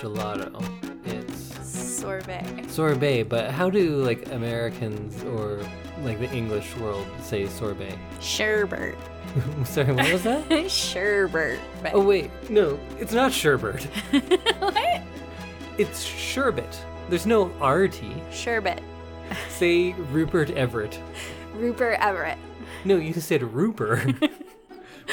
gelato. It's Sorbet. sorbet, but how do like Americans or like the English world say sorbet? Sherbert. Sorry, what was that? Sherbert. Oh wait, no, it's not sherbet. what? It's sherbet. There's no RT. Sherbet. Say Rupert Everett. Rupert Everett. No, you said Rupert.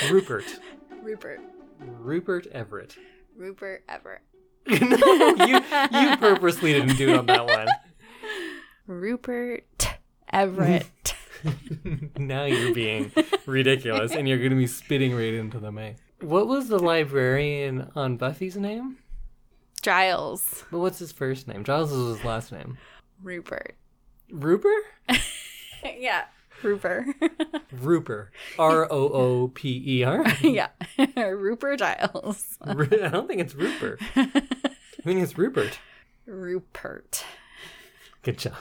Rupert. Rupert. Rupert Everett. Rupert Everett. No, you you purposely didn't do it on that one. Rupert Everett. now you're being ridiculous and you're going to be spitting right into the mic. What was the librarian on Buffy's name? Giles. But what's his first name? Giles is his last name. Rupert. Rupert? yeah. Rupert. Rupert. R O O P E R? yeah. Rupert Giles. I don't think it's Rupert. I think it's Rupert. Rupert. Good job.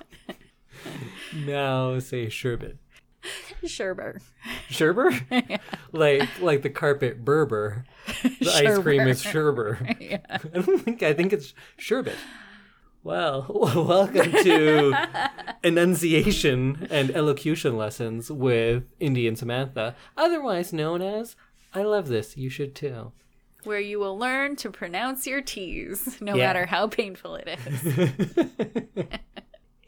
Now say sherbet. Sherbert. Sherber? Like like the carpet Berber. The ice cream is Sherber. Yeah. I don't think I think it's sherbet. Well, welcome to enunciation and elocution lessons with Indy and Samantha, otherwise known as I love this, you should too. Where you will learn to pronounce your T's, no Yeah. matter how painful it is.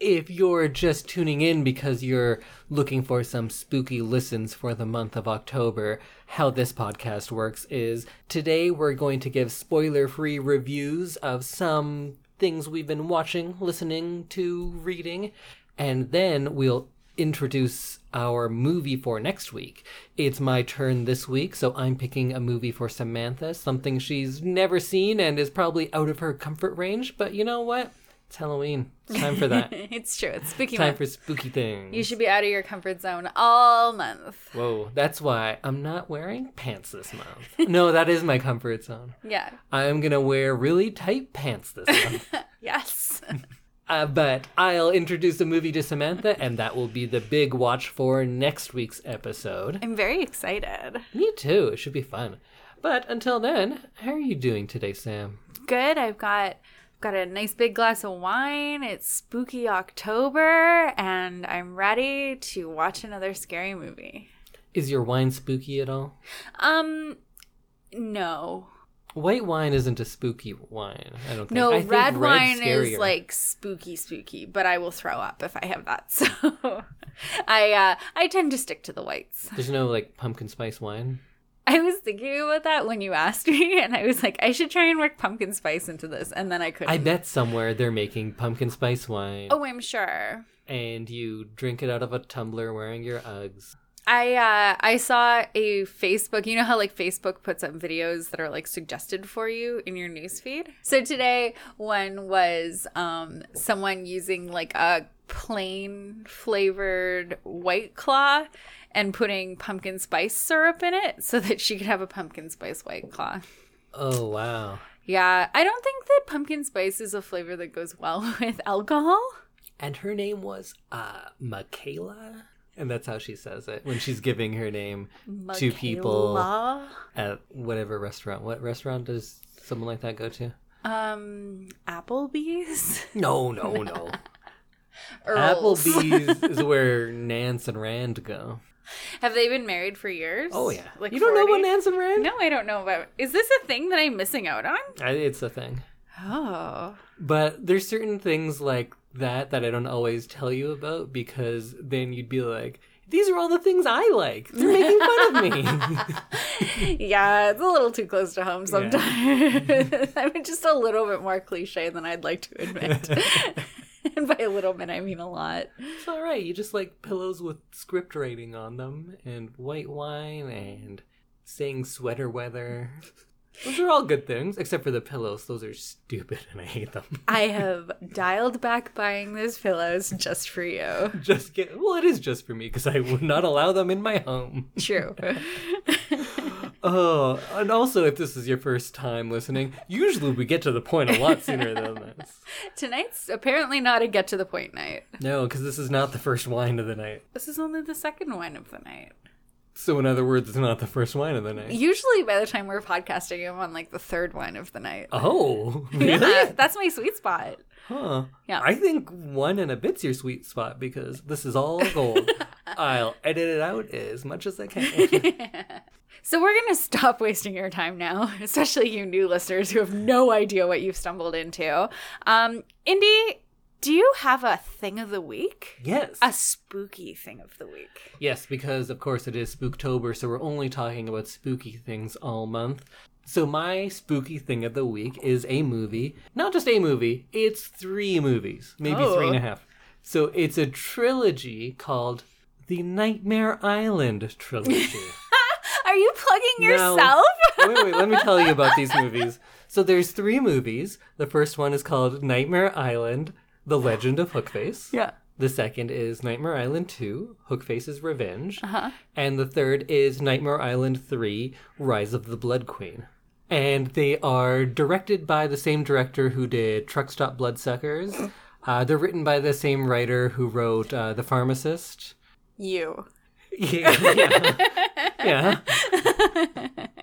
if you're just tuning in because you're looking for some spooky listens for the month of October, how this podcast works is today we're going to give spoiler free reviews of some things we've been watching, listening to, reading, and then we'll introduce our movie for next week. It's my turn this week, so I'm picking a movie for Samantha, something she's never seen and is probably out of her comfort range, but you know what? It's Halloween. It's time for that. it's true. It's spooky time month. for spooky things. You should be out of your comfort zone all month. Whoa, that's why I'm not wearing pants this month. no, that is my comfort zone. Yeah. I'm gonna wear really tight pants this month. Yes. Uh, but I'll introduce a movie to Samantha, and that will be the big watch for next week's episode. I'm very excited. Me too. It should be fun. But until then, how are you doing today, Sam? Good. I've got got a nice big glass of wine. It's spooky October and I'm ready to watch another scary movie. Is your wine spooky at all? Um no. White wine isn't a spooky wine. I don't think. No, I think red wine is like spooky spooky, but I will throw up if I have that. So I uh I tend to stick to the whites. There's no like pumpkin spice wine. I was thinking about that when you asked me and I was like I should try and work pumpkin spice into this and then I couldn't. I bet somewhere they're making pumpkin spice wine, Oh, I'm sure. and you drink it out of a tumbler wearing your Uggs. I uh I saw a Facebook, you know how like Facebook puts up videos that are like suggested for you in your newsfeed? So today one was um someone using like a plain flavored white claw and putting pumpkin spice syrup in it so that she could have a pumpkin spice white claw. Oh wow! Yeah, I don't think that pumpkin spice is a flavor that goes well with alcohol. And her name was uh Michaela, and that's how she says it when she's giving her name to people at whatever restaurant. What restaurant does someone like that go to? Um, Applebee's. No, no, no. Applebee's is where Nance and Rand go. Have they been married for years? Oh yeah, Like you don't know 40? about Nance and Rand? No, I don't know about. Is this a thing that I'm missing out on? I, it's a thing. Oh. But there's certain things like that that I don't always tell you about because then you'd be like, these are all the things I like. They're making fun of me. Yeah, it's a little too close to home sometimes. I'm just a little bit more cliche than I'd like to admit. and by a little bit, I mean a lot. it's all right. You just like pillows with script writing on them and white wine and saying sweater weather. Those are all good things, except for the pillows. Those are stupid and I hate them. I have dialed back buying those pillows just for you. just get well, it is just for me because I would not allow them in my home. True. Oh, and also, if this is your first time listening, usually we get to the point a lot sooner than this. Tonight's apparently not a get to the point night. No, because this is not the first wine of the night. This is only the second wine of the night. So, in other words, it's not the first wine of the night. Usually, by the time we're podcasting, I'm on like the third wine of the night. Oh, really? Yeah, that's my sweet spot. Huh. Yeah. I think one and a bit's your sweet spot because this is all gold. I'll edit it out as much as I can. So we're gonna stop wasting your time now, especially you new listeners who have no idea what you've stumbled into. Um, Indy, do you have a thing of the week? yes. A spooky thing of the week. Yes, because of course it is Spooktober, so we're only talking about spooky things all month. So my spooky thing of the week is a movie. Not just a movie, it's three movies. Maybe Oh. three and a oh. half. So it's a trilogy called the Nightmare Island trilogy. Are you plugging yourself? wait, wait, let me tell you about these movies. So there's three movies. The first one is called Nightmare Island: The Legend of Hookface. yeah. The second is Nightmare Island 2, Hookface's Revenge. Uh-huh. And the third is Nightmare Island 3, Rise of the Blood Queen. And they are directed by the same director who did Truck Stop Bloodsuckers. Uh, they're written by the same writer who wrote uh, The Pharmacist. You. Yeah. yeah. yeah.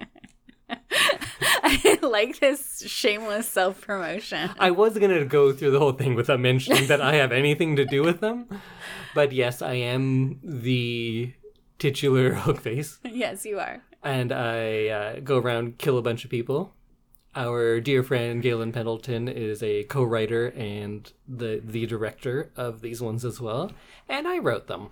I like this shameless self promotion. I was going to go through the whole thing without mentioning that I have anything to do with them. But yes, I am the titular Hookface. yes, you are. and I uh, go around kill a bunch of people. Our dear friend Galen Pendleton is a co-writer and the the director of these ones as well, and I wrote them.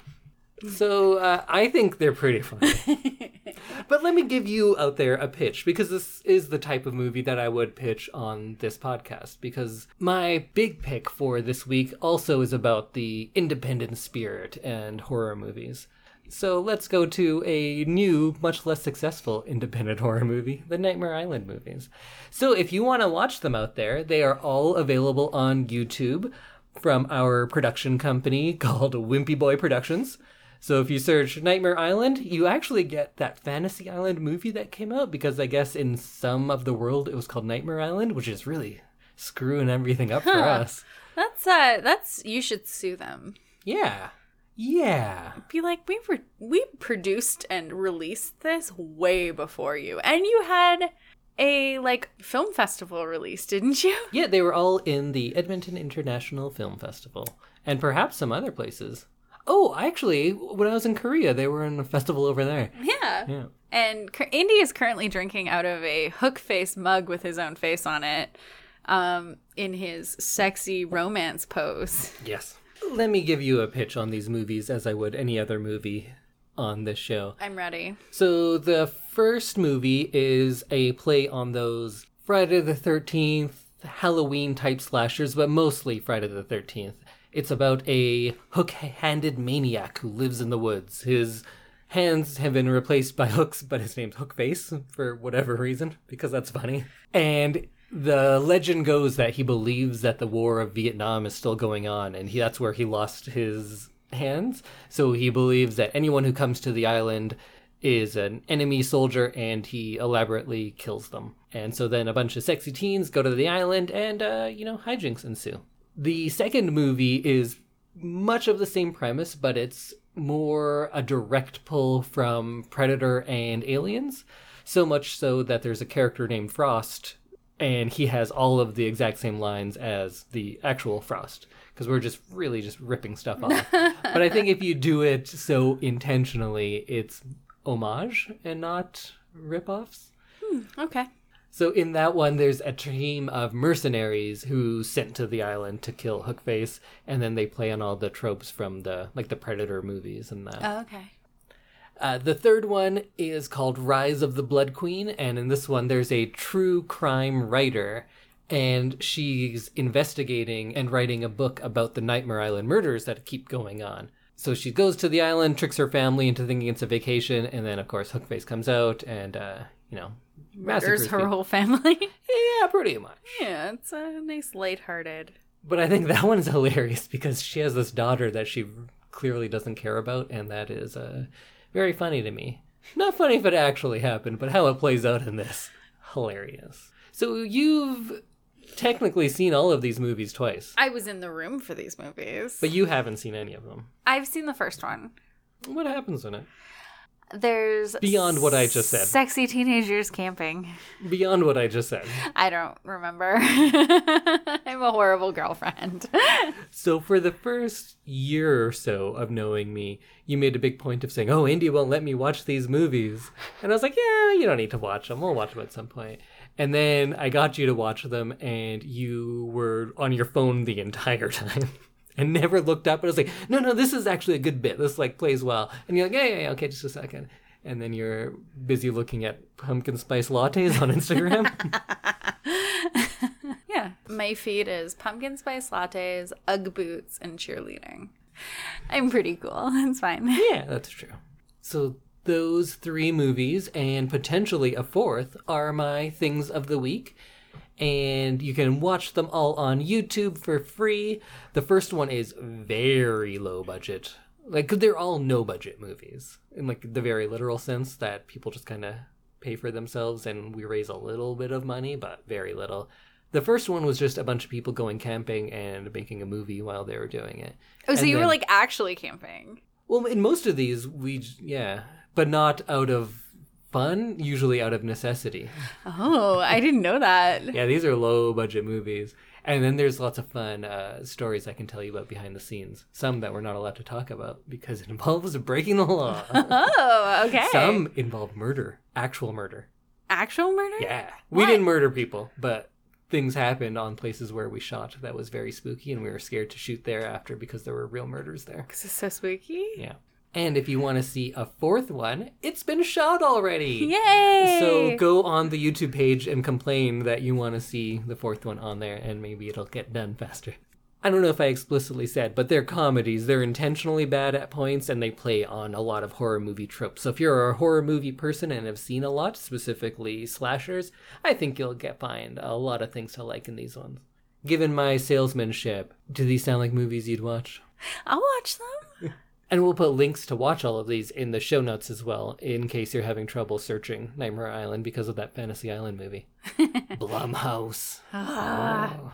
So uh, I think they're pretty funny. but let me give you out there a pitch because this is the type of movie that I would pitch on this podcast. Because my big pick for this week also is about the independent spirit and horror movies. So let's go to a new, much less successful independent horror movie, the Nightmare Island movies. So if you want to watch them out there, they are all available on YouTube from our production company called Wimpy Boy Productions. So if you search Nightmare Island, you actually get that Fantasy Island movie that came out because I guess in some of the world it was called Nightmare Island, which is really screwing everything up for us. That's uh that's you should sue them. Yeah. Yeah. Be like, we were we produced and released this way before you. And you had a like film festival release, didn't you? Yeah, they were all in the Edmonton International Film Festival and perhaps some other places. Oh, actually, when I was in Korea, they were in a festival over there. Yeah. Yeah. And Cur- Indy is currently drinking out of a hook face mug with his own face on it. Um, in his sexy romance pose. Yes. Let me give you a pitch on these movies as I would any other movie on this show. I'm ready. So the first movie is a play on those Friday the 13th Halloween type slashers, but mostly Friday the 13th. It's about a hook-handed maniac who lives in the woods. His hands have been replaced by hooks, but his name's Hookface for whatever reason, because that's funny. And the legend goes that he believes that the war of Vietnam is still going on, and he, that's where he lost his hands. So he believes that anyone who comes to the island is an enemy soldier, and he elaborately kills them. And so then a bunch of sexy teens go to the island, and uh, you know hijinks ensue. The second movie is much of the same premise, but it's more a direct pull from Predator and Aliens. So much so that there's a character named Frost, and he has all of the exact same lines as the actual Frost. Because we're just really just ripping stuff off. but I think if you do it so intentionally, it's homage and not rip-offs. Hmm, okay. So in that one, there's a team of mercenaries who sent to the island to kill Hookface, and then they play on all the tropes from the like the Predator movies and that. Oh, okay. Uh, the third one is called Rise of the Blood Queen, and in this one, there's a true crime writer, and she's investigating and writing a book about the Nightmare Island murders that keep going on. So she goes to the island, tricks her family into thinking it's a vacation, and then, of course, Hookface comes out and, uh, you know, There's her people. whole family. Yeah, pretty much. yeah, it's a nice lighthearted. But I think that one's hilarious because she has this daughter that she clearly doesn't care about, and that is uh, very funny to me. Not funny if it actually happened, but how it plays out in this. Hilarious. So you've technically seen all of these movies twice, I was in the room for these movies. but you haven't seen any of them. I've seen the first one. What happens in it? There's Beyond what I just said. Sexy teenagers camping. Beyond what I just said. I don't remember. I'm a horrible girlfriend. So for the first year or so of knowing me, you made a big point of saying, "Oh, Indy won't let me watch these movies," and I was like, "Yeah, you don't need to watch them. We'll watch them at some point." And then I got you to watch them, and you were on your phone the entire time. And never looked up. And I was like, no, no, this is actually a good bit. This like plays well. And you're like, yeah, yeah, yeah, okay, just a second. And then you're busy looking at pumpkin spice lattes on Instagram. yeah. My feed is pumpkin spice lattes, Ugg boots, and cheerleading. I'm pretty cool. It's fine. Yeah, that's true. So those three movies and potentially a fourth are my things of the week. And you can watch them all on YouTube for free. The first one is very low budget. Like, they're all no budget movies in like the very literal sense that people just kind of pay for themselves and we raise a little bit of money, but very little. The first one was just a bunch of people going camping and making a movie while they were doing it. Oh, so And you were like actually camping. well, in most of these, we yeah, but not out of fun. Usually out of necessity. Oh, I didn't know that. Yeah, these are low budget movies, and then there's lots of fun uh, stories I can tell you about behind the scenes. Some that we're not allowed to talk about because it involves breaking the law. Oh, okay. Some involve murder, actual murder. actual murder? Yeah, we didn't murder people, but things happened on places where we shot that was very spooky, and we were scared to shoot there after because there were real murders there. Because is so spooky. Yeah. And if you want to see a fourth one, it's been shot already. Yay! So go on the YouTube page and complain that you want to see the fourth one on there, and maybe it'll get done faster. I don't know if I explicitly said, but they're comedies. They're intentionally bad at points, and they play on a lot of horror movie tropes. So if you're a horror movie person and have seen a lot, specifically slashers, I think you'll get find a lot of things to like in these ones. Given my salesmanship, do these sound like movies you'd watch? I'll watch them. And we'll put links to watch all of these in the show notes as well, in case you're having trouble searching Nightmare Island because of that Fantasy Island movie. Blumhouse. Ah. Oh.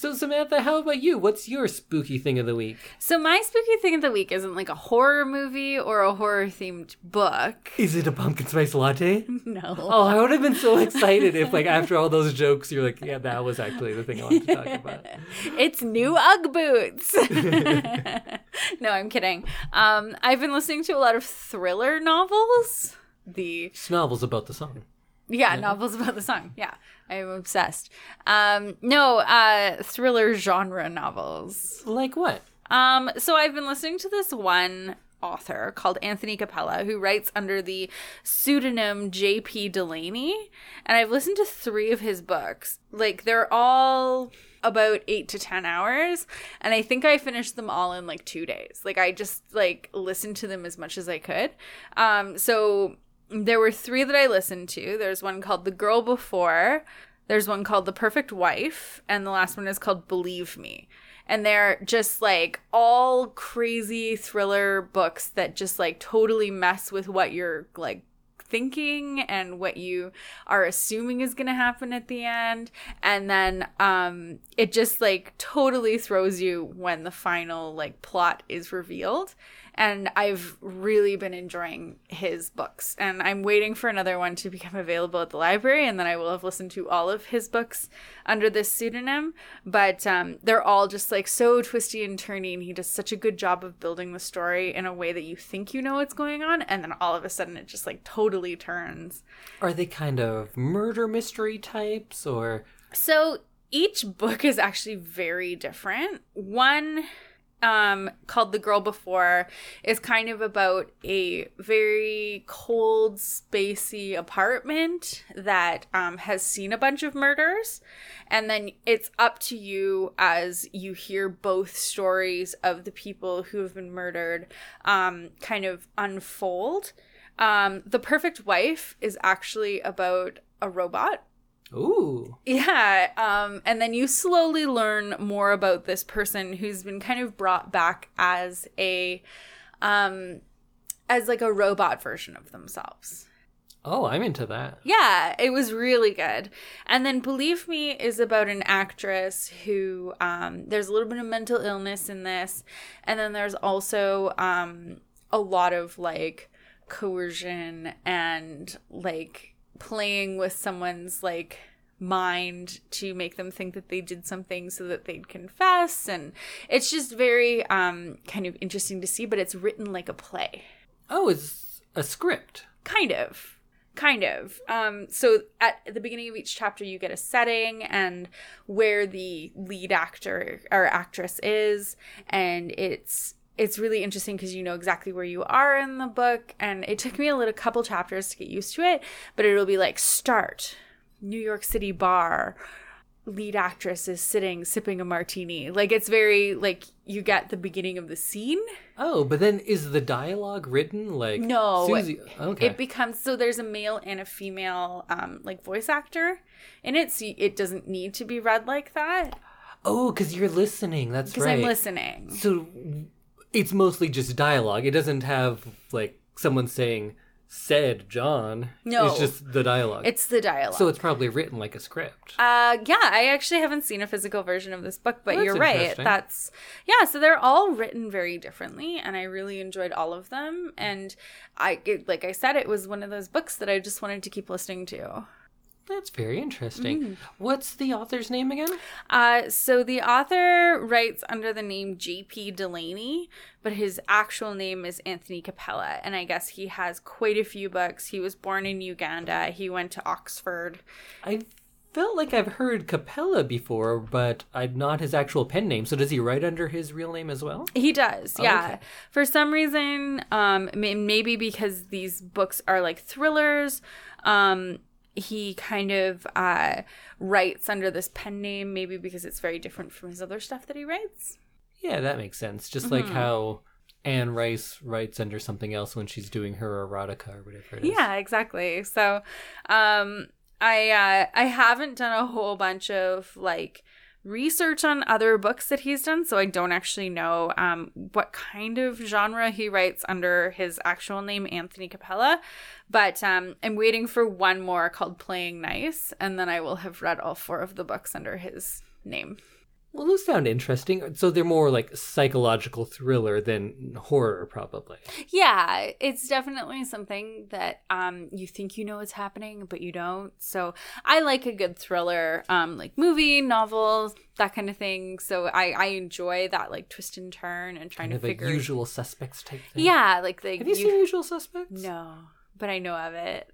So, Samantha, how about you? What's your spooky thing of the week? So my spooky thing of the week isn't like a horror movie or a horror themed book. Is it a pumpkin spice latte? No. Oh, I would have been so excited if, like, after all those jokes, you're like, yeah, that was actually the thing I wanted to talk about. It's new Ugg boots. no, I'm kidding. Um, I've been listening to a lot of thriller novels. The novels about the song. yeah, novels about the song. Yeah, I'm obsessed. Um, no, uh, thriller genre novels. Like what? Um, so I've been listening to this one author called Anthony Capella who writes under the pseudonym J.P. Delaney, and I've listened to three of his books. Like they're all about eight to ten hours, and I think I finished them all in like two days. Like I just like listened to them as much as I could. Um, so there were three that I listened to. There's one called The Girl Before. There's one called The Perfect Wife, and the last one is called Believe Me. And they're just like all crazy thriller books that just like totally mess with what you're like thinking and what you are assuming is going to happen at the end and then um it just like totally throws you when the final like plot is revealed and I've really been enjoying his books. And I'm waiting for another one to become available at the library, and then I will have listened to all of his books under this pseudonym. But um, they're all just like so twisty and turny, and he does such a good job of building the story in a way that you think you know what's going on, and then all of a sudden it just like totally turns. Are they kind of murder mystery types or So each book is actually very different. One um called The Girl Before is kind of about a very cold spacey apartment that um has seen a bunch of murders and then it's up to you as you hear both stories of the people who have been murdered um kind of unfold. Um The Perfect Wife is actually about a robot Ooh. yeah, um, and then you slowly learn more about this person who's been kind of brought back as a, um, as like a robot version of themselves. Oh, I'm into that. Yeah, it was really good. And then Believe Me is about an actress who um there's a little bit of mental illness in this. And then there's also um a lot of like coercion and like playing with someone's like mind to make them think that they did something so that they'd confess. And it's just very um kind of interesting to see but it's written like a play. Oh, it's a script. kind of. Kind of. Um so at the beginning of each chapter you get a setting and where the lead actor or actress is. And it's it's really interesting because you know exactly where you are in the book and it took me a little couple chapters to get used to it but it'll be like start new york city bar lead actress is sitting sipping a martini like it's very like you get the beginning of the scene Oh, but then is the dialogue written like No, Susie? Okay. it becomes so there's a male and a female um like voice actor in it so it doesn't need to be read like that oh, because you're listening. That's because right. i'm listening So it's mostly just dialogue. It doesn't have like someone saying "said John." No. it's just the dialogue. it's the dialogue so it's probably written like a script. uh yeah i actually haven't seen a physical version of this book but That's you're right that's yeah so they're all written very differently and i really enjoyed all of them and i it, like i said it was one of those books that i just wanted to keep listening to That's very interesting. Mm. What's the author's name again? Uh, so the author writes under the name J.P. Delaney, but his actual name is Anthony Capella, and I guess he has quite a few books. He was born in Uganda. He went to Oxford. I felt like I've heard Capella before, but I'm not his actual pen name. So does he write under his real name as well? He does, yeah. okay. For some reason, um, maybe because these books are like thrillers, um, he kind of uh, writes under this pen name. Maybe because it's very different from his other stuff that he writes. Yeah, that makes sense. Just Mm-hmm. like how Anne Rice writes under something else when she's doing her erotica or whatever it is. Yeah, exactly. So, um, I uh, I haven't done a whole bunch of like research on other books that he's done, so I don't actually know um what kind of genre he writes under his actual name, Anthony Capella. But um, I'm waiting for one more called Playing Nice, and then I will have read all four of the books under his name. Well, those sound interesting. So they're more like psychological thriller than horror, probably. Yeah, it's definitely something that um you think you know what's happening, but you don't. So I like a good thriller, um, like movie, novel, that kind of thing. So I I enjoy that like twist and turn and trying Kind to figure. usual suspects type thing. Yeah, like the Have you seen Usual Suspects? no, but I know of it.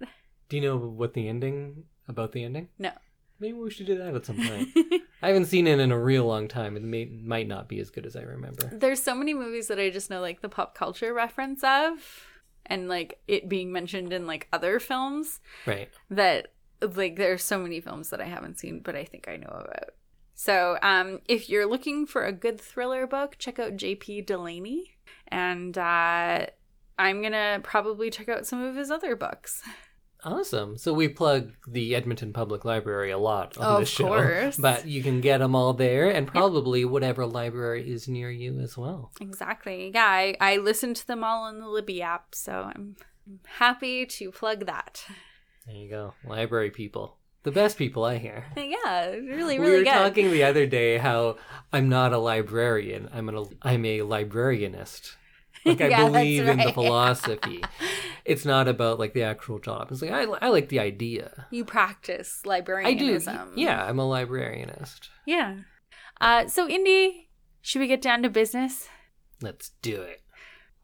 Do you know what the ending about the ending? No. Maybe we should do that at some point. I haven't seen it in a real long time. It may, might not be as good as I remember. There's so many movies that I just know like the pop culture reference of, and like it being mentioned in like other films. Right. that like there's so many films that I haven't seen but I think I know about. So, um if you're looking for a good thriller book, check out JP Delaney and uh I'm going to probably check out some of his other books. Awesome. So we plug the Edmonton Public Library a lot on Of this show. course. But you can get them all there and probably whatever library is near you as well. Exactly. Yeah, I, I listened to them all in the Libby app, so I'm happy to plug that. There you go. Library people. The best people I hear. Yeah, really, really. we were good. talking the other day how I'm not a librarian. I'm an I'm a librarianist. Like I Yeah, believe in the philosophy. it's not about like the actual job. It's like I, I like the idea. you practice I do. librarianism. Yeah, I'm a librarianist. Yeah. Uh, so, Indy, should we get down to business? Let's do it.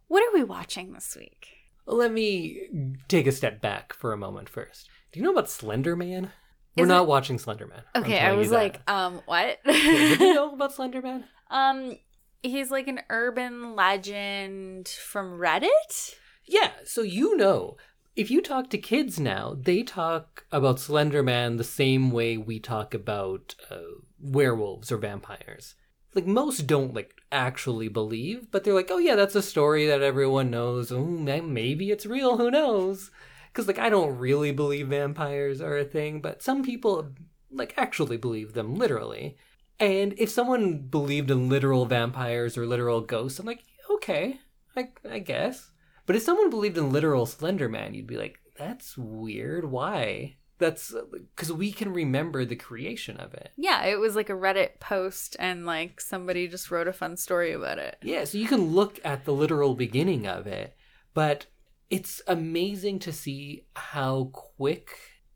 What are we watching this week? Let me take a step back for a moment first. Do you know about Slender Man? We're Is not watching Slender Man. Okay, I was like, um, what? Do you know about Slender Man? um, he's like an urban legend from Reddit. Yeah, so you know, if you talk to kids now, they talk about Slender Man the same way we talk about uh, werewolves or vampires. Like most don't like actually believe, but they're like, "Oh yeah, that's a story that everyone knows. Oh, maybe it's real. Who knows?" Because like I don't really believe vampires are a thing, but some people like actually believe them literally. And if someone believed in literal vampires or literal ghosts, I'm like, okay, I, I guess. But if someone believed in literal Slender Man, you'd be like, that's weird. Why? That's because we can remember the creation of it. Yeah, it was like a Reddit post, and like somebody just wrote a fun story about it. Yeah, so you can look at the literal beginning of it, but it's amazing to see how quick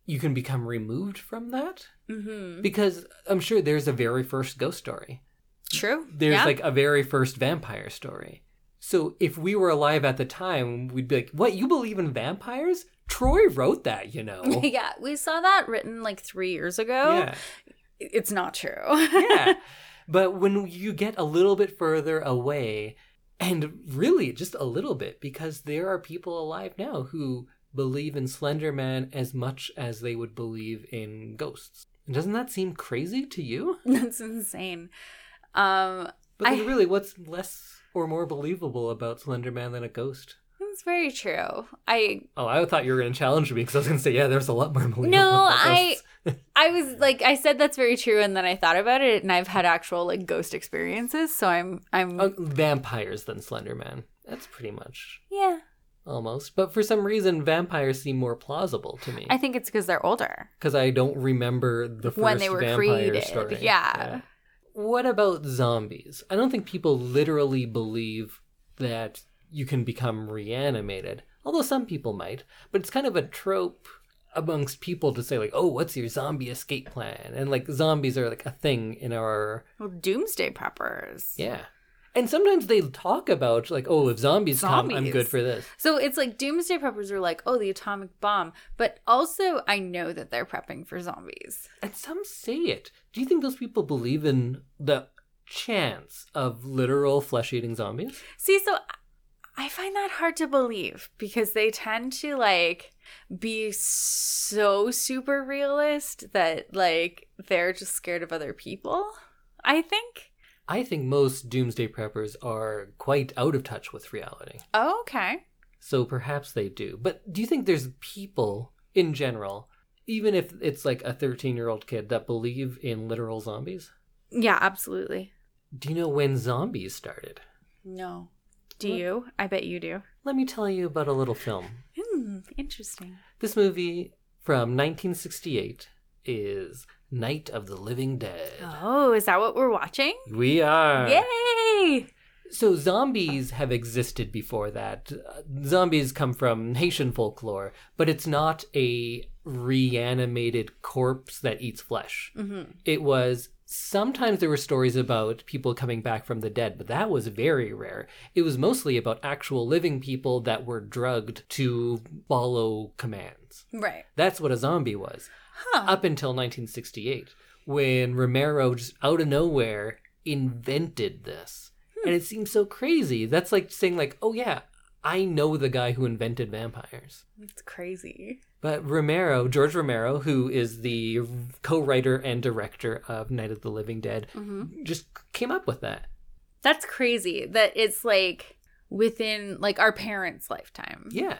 you can become removed from that. Mm-hmm. Because I'm sure there's a very first ghost story. True. There's yeah. like a very first vampire story. So if we were alive at the time, we'd be like, "What? You believe in vampires? Troy wrote that, you know." yeah, we saw that written like three years ago. yeah. It's not true. yeah. But when you get a little bit further away, and really just a little bit, because there are people alive now who believe in Slender Man as much as they would believe in ghosts. Doesn't that seem crazy to you? That's insane. Um, But I- really, what's less or more believable about Slender Man than a ghost? that's very true. I Oh, I thought you were going to challenge me because I was going to say, yeah, there's a lot more believable. No, I- I was like I said that's very true and then I thought about it and I've had actual like ghost experiences, so I'm I'm Uh, vampires than Slender Man. That's pretty much yeah. Almost. But for some reason, vampires seem more plausible to me. I think it's because they're older. because I don't remember the first When they were vampire created, story. yeah. What about zombies? I don't think people literally believe that you can become reanimated, although some people might. But it's kind of a trope amongst people to say like, "Oh, what's your zombie escape plan?" And like zombies are like a thing in our Well, doomsday preppers. yeah. And sometimes they talk about like, "Oh, if zombies, come, I'm good for this." So it's like doomsday preppers are like, oh, the atomic bomb, but also I know that they're prepping for zombies. And some say it. Do you think those people believe in the chance of literal flesh-eating zombies? See, so I find that hard to believe because they tend to like be so super realist that like they're just scared of other people. I think. I think most doomsday preppers are quite out of touch with reality. Oh, okay. So perhaps they do. But do you think there's people in general, even if it's like a 13 year old kid, that believe in literal zombies? Yeah, absolutely. Do you know when zombies started? No. Do you? I bet you do. Let me tell you about a little film. Hmm, interesting. This movie from 1968 is Night of the Living Dead. Oh, is that what we're watching? We are. Yay! So zombies have existed before that. Zombies come from Haitian folklore, but it's not a reanimated corpse that eats flesh. Mm-hmm. It was sometimes there were stories about people coming back from the dead, but that was very rare. It was mostly about actual living people that were drugged to follow commands. Right. That's what a zombie was Huh. up until 1968 when Romero just out of nowhere invented this. And it seems so crazy. That's like saying like, "Oh yeah, I know the guy who invented vampires." It's crazy. But Romero, George Romero, who is the co-writer and director of Night of the Living Dead, Mm-hmm. just came up with that. That's crazy that it's like within like our parents' lifetime. Yeah.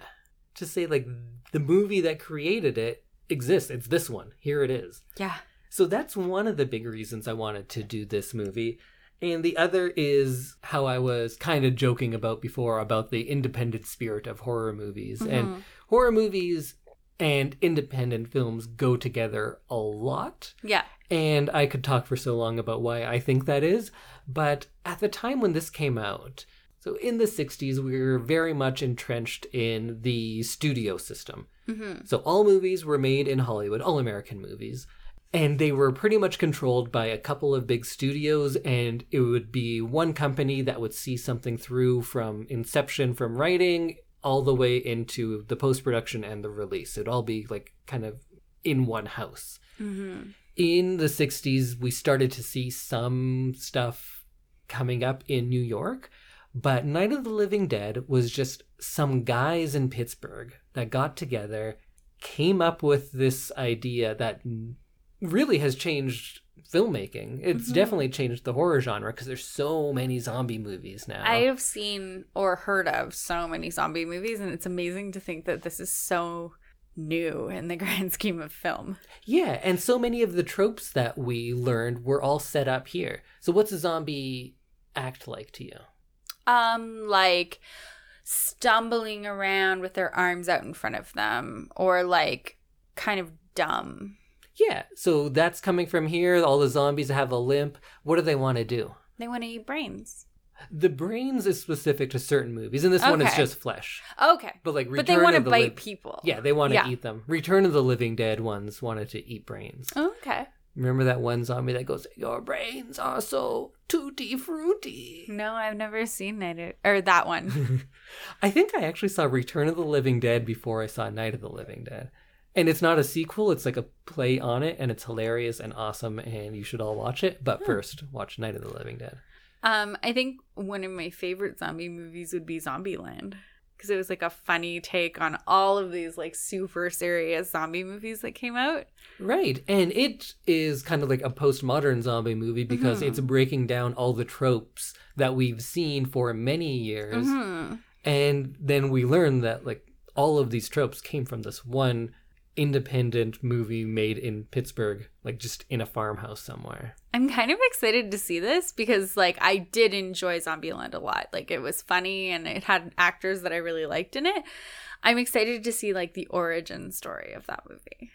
To say like the movie that created it exists. It's this one. Here it is. Yeah. So that's one of the big reasons I wanted to do this movie. And the other is how I was kind of joking about before about the independent spirit of horror movies. And mm-hmm. horror movies and independent films go together a lot. Yeah. And I could talk for so long about why I think that is. But at the time when this came out, so in the 60s, we were very much entrenched in the studio system. Mm-hmm. So all movies were made in Hollywood, all American movies. And they were pretty much controlled by a couple of big studios, and it would be one company that would see something through from inception, from writing, all the way into the post production and the release. It'd all be like kind of in one house. Mm-hmm. In the 60s, we started to see some stuff coming up in New York, but Night of the Living Dead was just some guys in Pittsburgh that got together, came up with this idea that really has changed filmmaking. It's Mhm. definitely changed the horror genre because there's so many zombie movies now. I have seen or heard of so many zombie movies, and it's amazing to think that this is so new in the grand scheme of film. Yeah, and so many of the tropes that we learned were all set up here. So what's a zombie act like to you? Um, like stumbling around with their arms out in front of them, or like kind of dumb. Yeah, so that's coming from here. All the zombies have a limp. What do they want to do? They want to eat brains. The brains is specific to certain movies, and this one is just flesh. Okay. But like, But they want to the bite Liv- people. Yeah, they want to Yeah. eat them. Return of the Living Dead ones wanted to eat brains. Okay. Remember that one zombie that goes, "Your brains are so tutti frutti." No, I've never seen Night of, or that one. I think I actually saw Return of the Living Dead before I saw Night of the Living Dead. And it's not a sequel, it's like a play on it, and it's hilarious and awesome, and you should all watch it. But first, watch Night of the Living Dead. Um, I think one of my favorite zombie movies would be Zombieland because it was like a funny take on all of these like super serious zombie movies that came out. Right. And it is kind of like a postmodern zombie movie because it's breaking down all the tropes that we've seen for many years. Hmm. And then we learn that like all of these tropes came from this one independent movie made in Pittsburgh, like just in a farmhouse somewhere. I'm kind of excited to see this because like I did enjoy Zombieland a lot. Like it was funny and it had actors that I really liked in it. I'm excited to see like the origin story of that movie.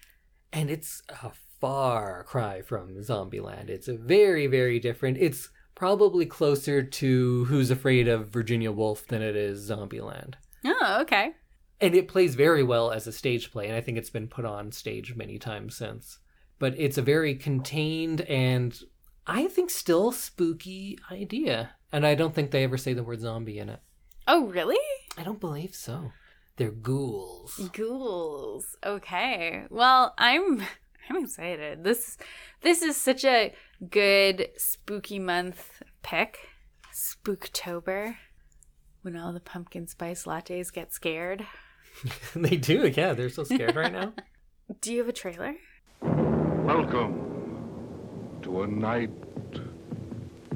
And it's a far cry from Zombieland. It's a very, very different. It's probably closer to Who's Afraid of Virginia Woolf than it is Zombieland. Oh, okay. And it plays very well as a stage play and i think it's been put on stage many times since but it's a very contained and i think still spooky idea and i don't think they ever say the word zombie in it Oh, really? i don't believe so they're ghouls Ghouls. Okay. Well, I'm I'm excited. This this is such a good spooky month pick. Spooktober. When all the pumpkin spice lattes get scared. they do yeah they're so scared right now Do you have a trailer? Welcome to a night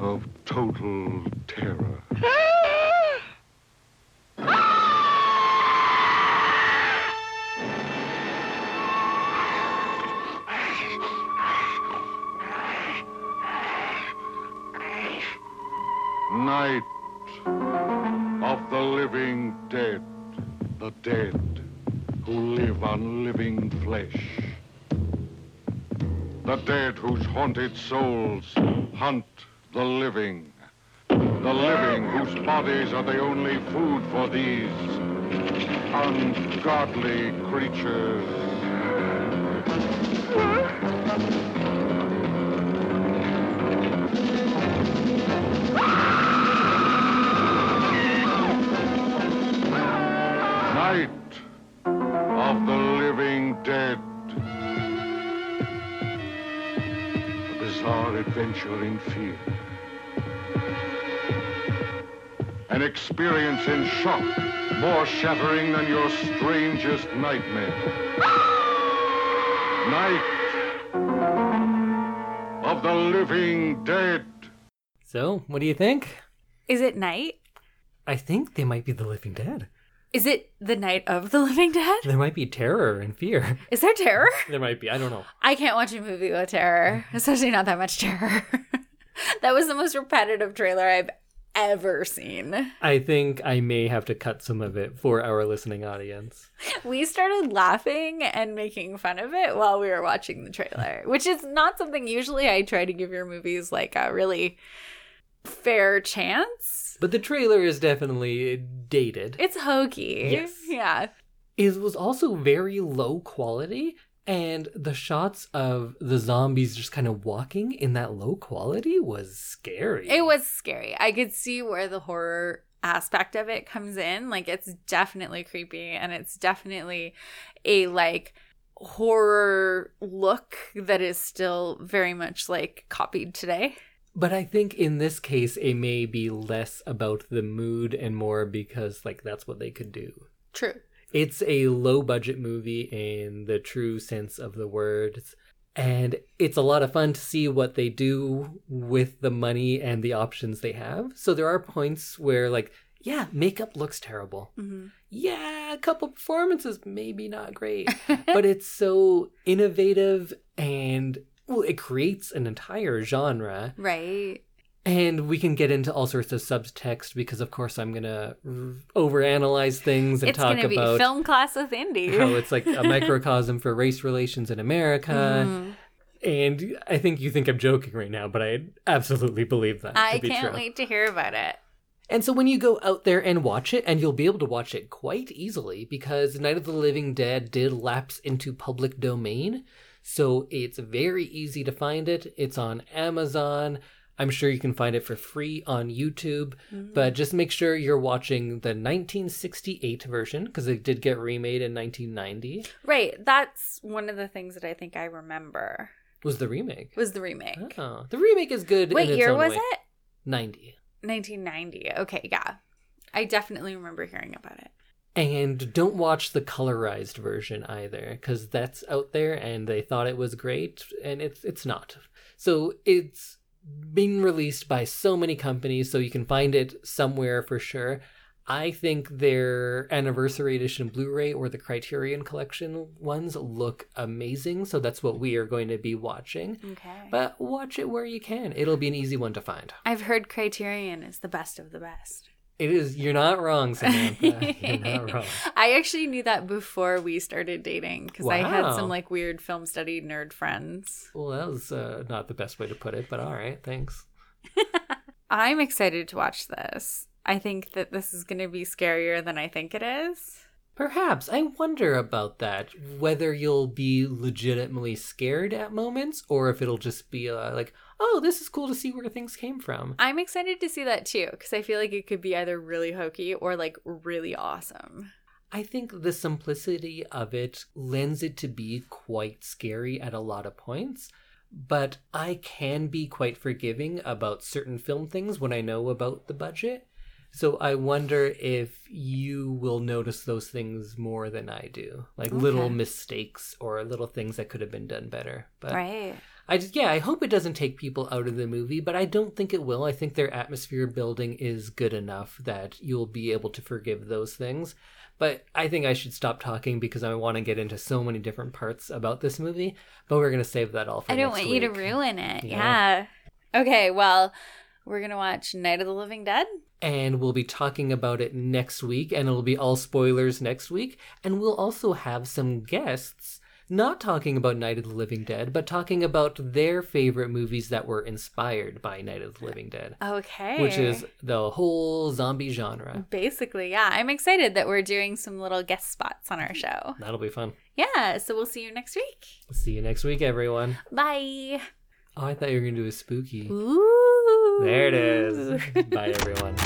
of total terror. whose haunted souls hunt the living. The living whose bodies are the only food for these ungodly creatures. Night of the living dead. A bizarre adventure in fear. An experience in shock more shattering than your strangest nightmare. Night of the living dead. so what do you think Is it night? i think they might be the living dead Is it the night of the living dead? there might be terror and fear Is there terror? there might be i don't know I can't watch a movie with terror, especially not that much terror. that was the most repetitive trailer I've ever seen. i think i may have to cut some of it for our listening audience We started laughing and making fun of it while we were watching the trailer, which is not something usually I try to give your movies like a really fair chance. But the trailer is definitely dated It's hokey. Yes. Yeah. it was also very low quality and the shots of the zombies just kind of walking in that low quality was scary It was scary. I could see where the horror aspect of it comes in. Like it's definitely creepy and it's definitely a like horror look that is still very much like copied today. But i think in this case it may be less about the mood and more because like that's what they could do. True. it's a low budget movie in the true sense of the words and it's a lot of fun to see what they do with the money and the options they have. So there are points where like yeah makeup looks terrible. Hmm yeah, a couple performances maybe not great, but it's so innovative and well, it creates an entire genre. Right. And we can get into all sorts of subtext because, of course, I'm gonna r- overanalyze things and It's talk going to be about film class with Indy. how it's like a microcosm for race relations in America. Mhm. And I think you think I'm joking right now, but I absolutely believe that. I be can't true. wait to hear about it. And so when you go out there and watch it, and you'll be able to watch it quite easily because Night of the Living Dead did lapse into public domain. So it's very easy to find it. It's on Amazon. I'm sure you can find it for free on YouTube, mm-hmm. but just make sure you're watching the 1968 version because it did get remade in 1990. Right. That's one of the things that I think I remember Was the remake? was the remake. Oh, the remake is good. What year was way. it? 90. 1990. Okay, yeah. I definitely remember hearing about it. And don't watch the colorized version either, because that's out there, and they thought it was great, and it's it's not. So it's been released by so many companies, so you can find it somewhere for sure. I think their anniversary edition Blu-ray or the Criterion Collection ones look amazing, so that's what we are going to be watching. Okay. But watch it where you can; it'll be an easy one to find. I've heard Criterion is the best of the best. It is. You're not wrong, Samantha. you're not wrong. I actually knew that before we started dating because I had some like weird film study nerd friends. Well, that was uh, not the best way to put it, but all right, thanks. I'm excited to watch this. I think that this is going to be scarier than I think it is. Perhaps. I wonder about that. Whether you'll be legitimately scared at moments or if it'll just be uh, like, oh, this is cool to see where things came from. I'm excited to see that too because I feel like it could be either really hokey or like really awesome. I think the simplicity of it lends it to be quite scary at a lot of points. But I can be quite forgiving about certain film things when I know about the budget. So I wonder if you will notice those things more than I do. Like little mistakes or little things that could have been done better. But Right. I just yeah, I hope it doesn't take people out of the movie, but I don't think it will. I think their atmosphere building is good enough that you'll be able to forgive those things. But I think I should stop talking because I want to get into so many different parts about this movie. But we're gonna save that all for. I don't want you to ruin it. Yeah. Yeah. Okay, well, we're going to watch Night of the Living Dead. and we'll be talking about it next week, and it'll be all spoilers next week. And we'll also have some guests not talking about Night of the Living Dead, but talking about their favorite movies that were inspired by Night of the Living Dead. Okay. which is the whole zombie genre. basically, yeah. I'm excited that we're doing some little guest spots on our show. That'll be fun. Yeah, so we'll see you next week. See you next week, everyone. Bye. Oh, I thought you were going to do a spooky. Ooh. There it is. Bye, everyone.